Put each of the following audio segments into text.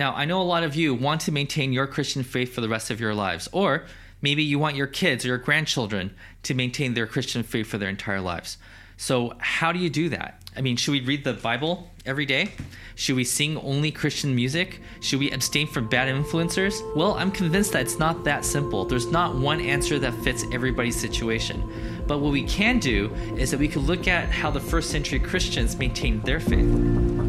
Now, I know a lot of you want to maintain your Christian faith for the rest of your lives, or maybe you want your kids or your grandchildren to maintain their Christian faith for their entire lives. So, how do you do that? I mean, should we read the Bible every day? Should we sing only Christian music? Should we abstain from bad influencers? Well, I'm convinced that it's not that simple. There's not one answer that fits everybody's situation. But what we can do is that we could look at how the first century Christians maintained their faith.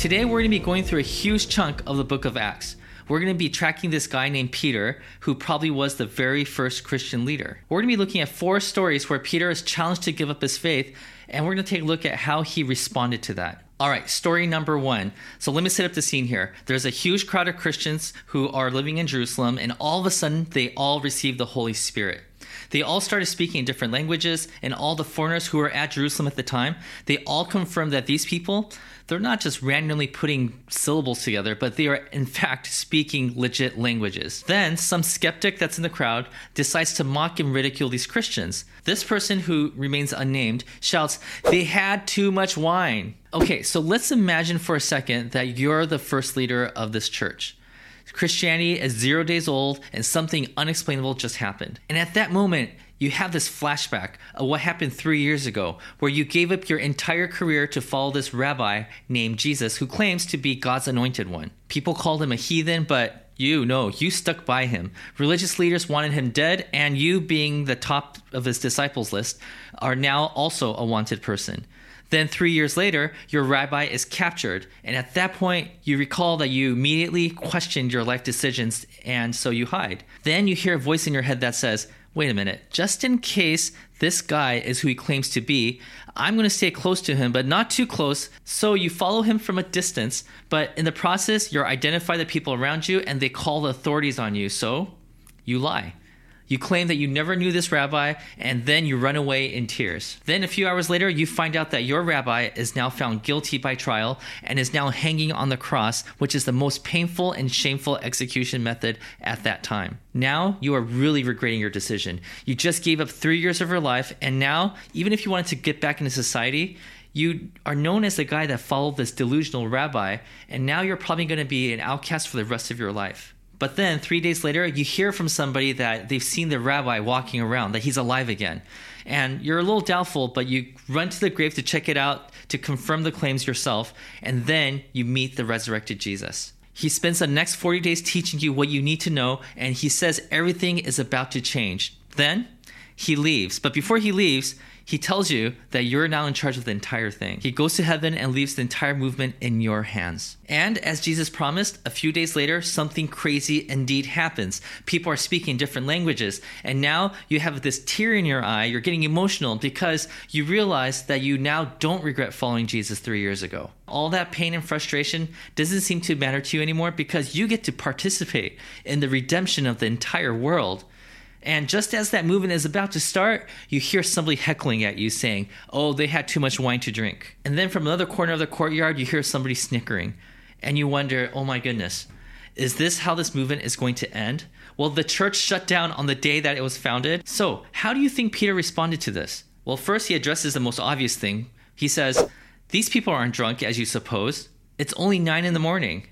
Today, we're going to be going through a huge chunk of the book of Acts. We're going to be tracking this guy named Peter, who probably was the very first Christian leader. We're going to be looking at four stories where Peter is challenged to give up his faith, and we're going to take a look at how he responded to that. All right, story number one. So let me set up the scene here. There's a huge crowd of Christians who are living in Jerusalem, and all of a sudden, they all receive the Holy Spirit. They all started speaking in different languages, and all the foreigners who were at Jerusalem at the time, they all confirmed that these people, they're not just randomly putting syllables together, but they are in fact speaking legit languages. Then some skeptic that's in the crowd decides to mock and ridicule these Christians. This person who remains unnamed shouts, They had too much wine. Okay, so let's imagine for a second that you're the first leader of this church. Christianity is zero days old and something unexplainable just happened. And at that moment, you have this flashback of what happened three years ago, where you gave up your entire career to follow this rabbi named Jesus who claims to be God's anointed one. People called him a heathen, but you, no, you stuck by him. Religious leaders wanted him dead, and you, being the top of his disciples list, are now also a wanted person. Then, three years later, your rabbi is captured. And at that point, you recall that you immediately questioned your life decisions, and so you hide. Then you hear a voice in your head that says, Wait a minute, just in case this guy is who he claims to be, I'm going to stay close to him, but not too close. So you follow him from a distance, but in the process, you identify the people around you and they call the authorities on you. So you lie. You claim that you never knew this rabbi, and then you run away in tears. Then, a few hours later, you find out that your rabbi is now found guilty by trial and is now hanging on the cross, which is the most painful and shameful execution method at that time. Now, you are really regretting your decision. You just gave up three years of your life, and now, even if you wanted to get back into society, you are known as the guy that followed this delusional rabbi, and now you're probably going to be an outcast for the rest of your life. But then three days later, you hear from somebody that they've seen the rabbi walking around, that he's alive again. And you're a little doubtful, but you run to the grave to check it out to confirm the claims yourself, and then you meet the resurrected Jesus. He spends the next 40 days teaching you what you need to know, and he says everything is about to change. Then he leaves. But before he leaves, he tells you that you're now in charge of the entire thing. He goes to heaven and leaves the entire movement in your hands. And as Jesus promised, a few days later, something crazy indeed happens. People are speaking different languages. And now you have this tear in your eye. You're getting emotional because you realize that you now don't regret following Jesus three years ago. All that pain and frustration doesn't seem to matter to you anymore because you get to participate in the redemption of the entire world. And just as that movement is about to start, you hear somebody heckling at you saying, Oh, they had too much wine to drink. And then from another corner of the courtyard, you hear somebody snickering. And you wonder, Oh my goodness, is this how this movement is going to end? Well, the church shut down on the day that it was founded. So, how do you think Peter responded to this? Well, first, he addresses the most obvious thing. He says, These people aren't drunk as you suppose. It's only nine in the morning.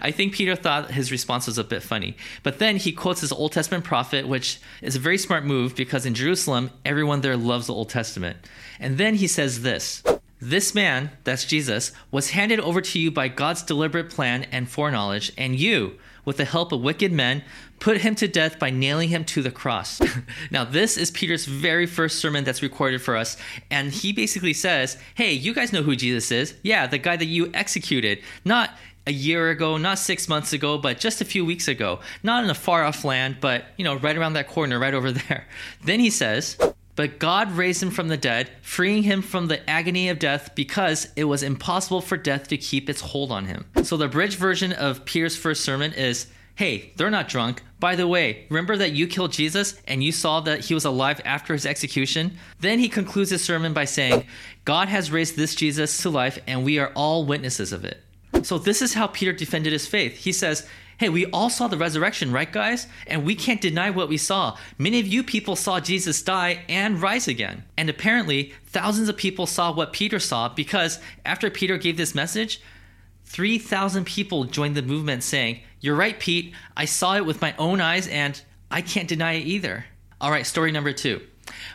I think Peter thought his response was a bit funny. But then he quotes his Old Testament prophet, which is a very smart move because in Jerusalem, everyone there loves the Old Testament. And then he says this This man, that's Jesus, was handed over to you by God's deliberate plan and foreknowledge, and you, with the help of wicked men, put him to death by nailing him to the cross. now, this is Peter's very first sermon that's recorded for us. And he basically says, Hey, you guys know who Jesus is. Yeah, the guy that you executed. Not a year ago, not six months ago, but just a few weeks ago. Not in a far off land, but, you know, right around that corner, right over there. Then he says, but God raised him from the dead, freeing him from the agony of death because it was impossible for death to keep its hold on him. So the bridge version of Peter's first sermon is hey, they're not drunk. By the way, remember that you killed Jesus and you saw that he was alive after his execution? Then he concludes his sermon by saying, God has raised this Jesus to life and we are all witnesses of it. So this is how Peter defended his faith. He says, Hey, we all saw the resurrection, right, guys? And we can't deny what we saw. Many of you people saw Jesus die and rise again. And apparently, thousands of people saw what Peter saw because after Peter gave this message, 3,000 people joined the movement saying, You're right, Pete. I saw it with my own eyes and I can't deny it either. All right, story number two.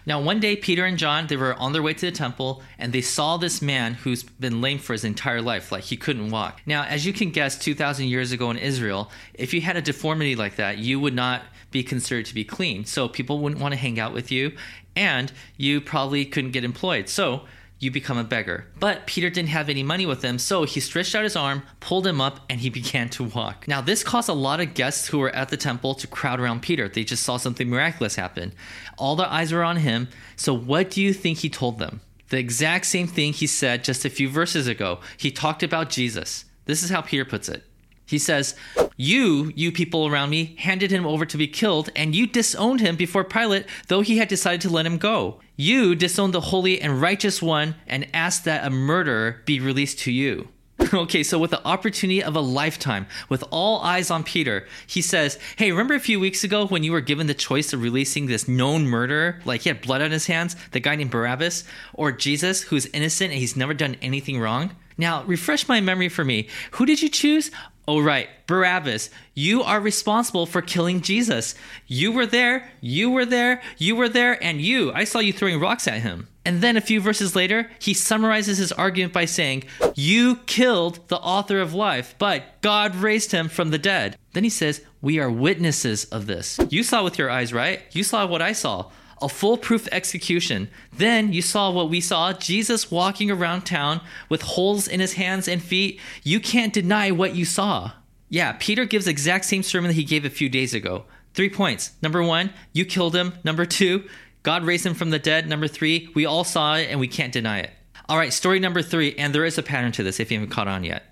Now, one day, Peter and John, they were on their way to the temple and they saw this man who's been lame for his entire life, like he couldn't walk. Now, as you can guess, 2,000 years ago in Israel, if you had a deformity like that, you would not be considered to be clean. So people wouldn't want to hang out with you and you probably couldn't get employed. So you become a beggar. But Peter didn't have any money with him, so he stretched out his arm, pulled him up, and he began to walk. Now, this caused a lot of guests who were at the temple to crowd around Peter. They just saw something miraculous happen. All their eyes were on him. So, what do you think he told them? The exact same thing he said just a few verses ago. He talked about Jesus. This is how Peter puts it. He says, You, you people around me, handed him over to be killed, and you disowned him before Pilate, though he had decided to let him go. You disowned the holy and righteous one and asked that a murderer be released to you. okay, so with the opportunity of a lifetime, with all eyes on Peter, he says, Hey, remember a few weeks ago when you were given the choice of releasing this known murderer? Like he had blood on his hands, the guy named Barabbas, or Jesus, who's innocent and he's never done anything wrong? Now, refresh my memory for me. Who did you choose? Oh, right, Barabbas, you are responsible for killing Jesus. You were there, you were there, you were there, and you. I saw you throwing rocks at him. And then a few verses later, he summarizes his argument by saying, You killed the author of life, but God raised him from the dead. Then he says, We are witnesses of this. You saw with your eyes, right? You saw what I saw a foolproof execution. Then you saw what we saw Jesus walking around town with holes in his hands and feet. You can't deny what you saw. Yeah, Peter gives exact same sermon that he gave a few days ago. Three points. Number one, you killed him. Number two, God raised him from the dead. Number three, we all saw it and we can't deny it. All right, story number three, and there is a pattern to this if you haven't caught on yet.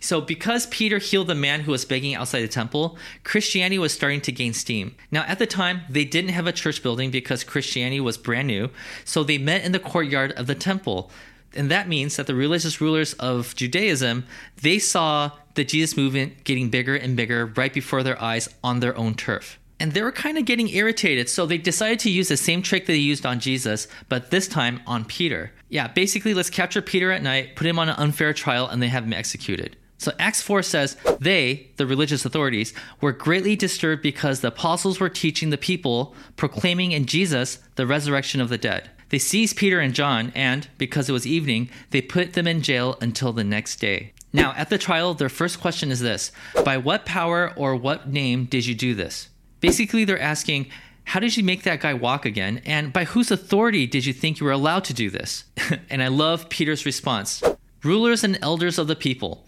So, because Peter healed the man who was begging outside the temple, Christianity was starting to gain steam. Now, at the time, they didn't have a church building because Christianity was brand new, so they met in the courtyard of the temple. And that means that the religious rulers of Judaism, they saw the Jesus movement getting bigger and bigger right before their eyes on their own turf. And they were kind of getting irritated, so they decided to use the same trick they used on Jesus, but this time on Peter. Yeah, basically, let's capture Peter at night, put him on an unfair trial, and they have him executed. So Acts 4 says, They, the religious authorities, were greatly disturbed because the apostles were teaching the people, proclaiming in Jesus the resurrection of the dead. They seized Peter and John, and, because it was evening, they put them in jail until the next day. Now, at the trial, their first question is this By what power or what name did you do this? Basically, they're asking, How did you make that guy walk again? And by whose authority did you think you were allowed to do this? and I love Peter's response Rulers and elders of the people.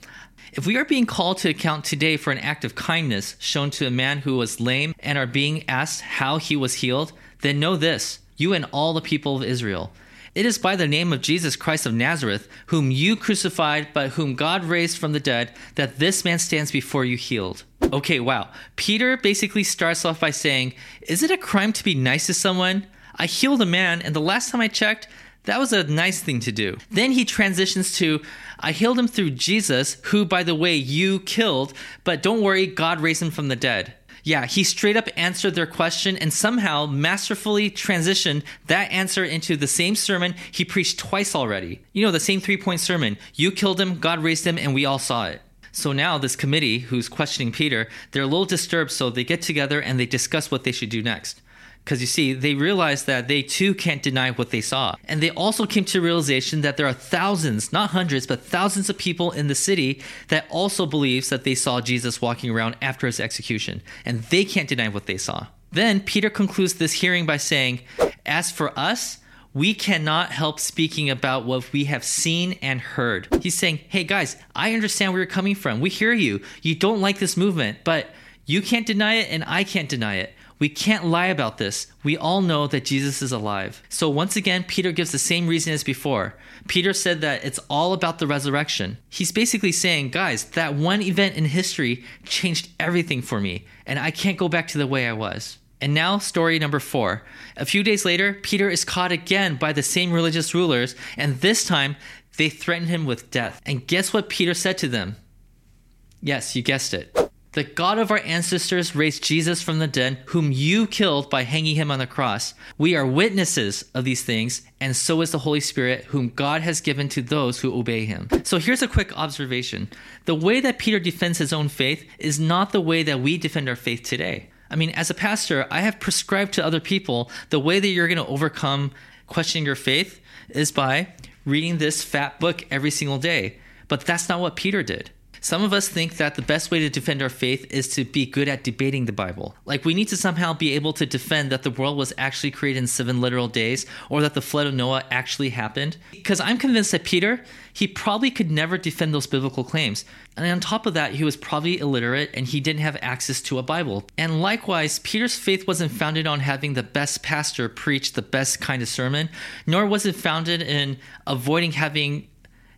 If we are being called to account today for an act of kindness shown to a man who was lame and are being asked how he was healed, then know this, you and all the people of Israel. It is by the name of Jesus Christ of Nazareth, whom you crucified, but whom God raised from the dead, that this man stands before you healed. Okay, wow. Peter basically starts off by saying, Is it a crime to be nice to someone? I healed a man, and the last time I checked, that was a nice thing to do. Then he transitions to, I healed him through Jesus, who, by the way, you killed, but don't worry, God raised him from the dead. Yeah, he straight up answered their question and somehow masterfully transitioned that answer into the same sermon he preached twice already. You know, the same three point sermon. You killed him, God raised him, and we all saw it. So now this committee who's questioning Peter, they're a little disturbed, so they get together and they discuss what they should do next. Because you see, they realized that they too can't deny what they saw. And they also came to realization that there are thousands, not hundreds, but thousands of people in the city that also believes that they saw Jesus walking around after his execution. And they can't deny what they saw. Then Peter concludes this hearing by saying, As for us, we cannot help speaking about what we have seen and heard. He's saying, Hey guys, I understand where you're coming from. We hear you. You don't like this movement, but you can't deny it and I can't deny it. We can't lie about this. We all know that Jesus is alive. So once again, Peter gives the same reason as before. Peter said that it's all about the resurrection. He's basically saying, guys, that one event in history changed everything for me, and I can't go back to the way I was. And now, story number four. A few days later, Peter is caught again by the same religious rulers, and this time they threaten him with death. And guess what Peter said to them? Yes, you guessed it. The God of our ancestors raised Jesus from the dead, whom you killed by hanging him on the cross. We are witnesses of these things, and so is the Holy Spirit, whom God has given to those who obey him. So here's a quick observation the way that Peter defends his own faith is not the way that we defend our faith today. I mean, as a pastor, I have prescribed to other people the way that you're going to overcome questioning your faith is by reading this fat book every single day. But that's not what Peter did. Some of us think that the best way to defend our faith is to be good at debating the Bible. Like we need to somehow be able to defend that the world was actually created in seven literal days or that the flood of Noah actually happened. Because I'm convinced that Peter, he probably could never defend those biblical claims. And on top of that, he was probably illiterate and he didn't have access to a Bible. And likewise, Peter's faith wasn't founded on having the best pastor preach the best kind of sermon, nor was it founded in avoiding having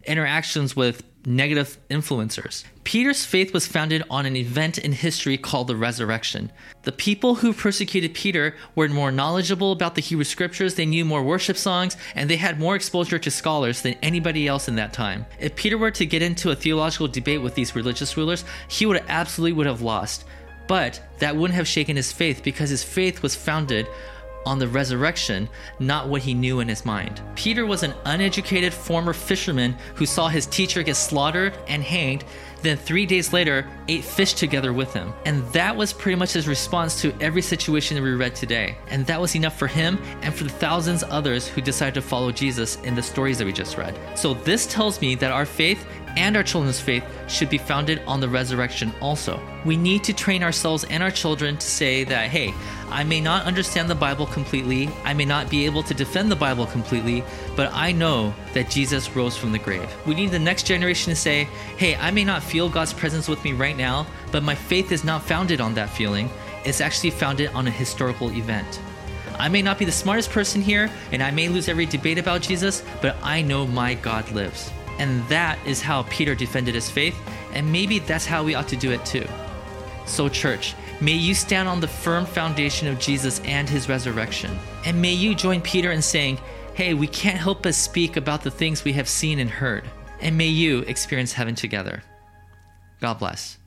interactions with negative influencers. Peter's faith was founded on an event in history called the resurrection. The people who persecuted Peter were more knowledgeable about the Hebrew scriptures, they knew more worship songs, and they had more exposure to scholars than anybody else in that time. If Peter were to get into a theological debate with these religious rulers, he would absolutely would have lost. But that wouldn't have shaken his faith because his faith was founded on the resurrection, not what he knew in his mind. Peter was an uneducated former fisherman who saw his teacher get slaughtered and hanged, then three days later ate fish together with him. And that was pretty much his response to every situation that we read today. And that was enough for him and for the thousands others who decided to follow Jesus in the stories that we just read. So this tells me that our faith and our children's faith should be founded on the resurrection also. We need to train ourselves and our children to say that, hey, I may not understand the Bible completely, I may not be able to defend the Bible completely, but I know that Jesus rose from the grave. We need the next generation to say, hey, I may not feel God's presence with me right now, but my faith is not founded on that feeling. It's actually founded on a historical event. I may not be the smartest person here, and I may lose every debate about Jesus, but I know my God lives. And that is how Peter defended his faith, and maybe that's how we ought to do it too. So, church, may you stand on the firm foundation of Jesus and his resurrection. And may you join Peter in saying, hey, we can't help but speak about the things we have seen and heard. And may you experience heaven together. God bless.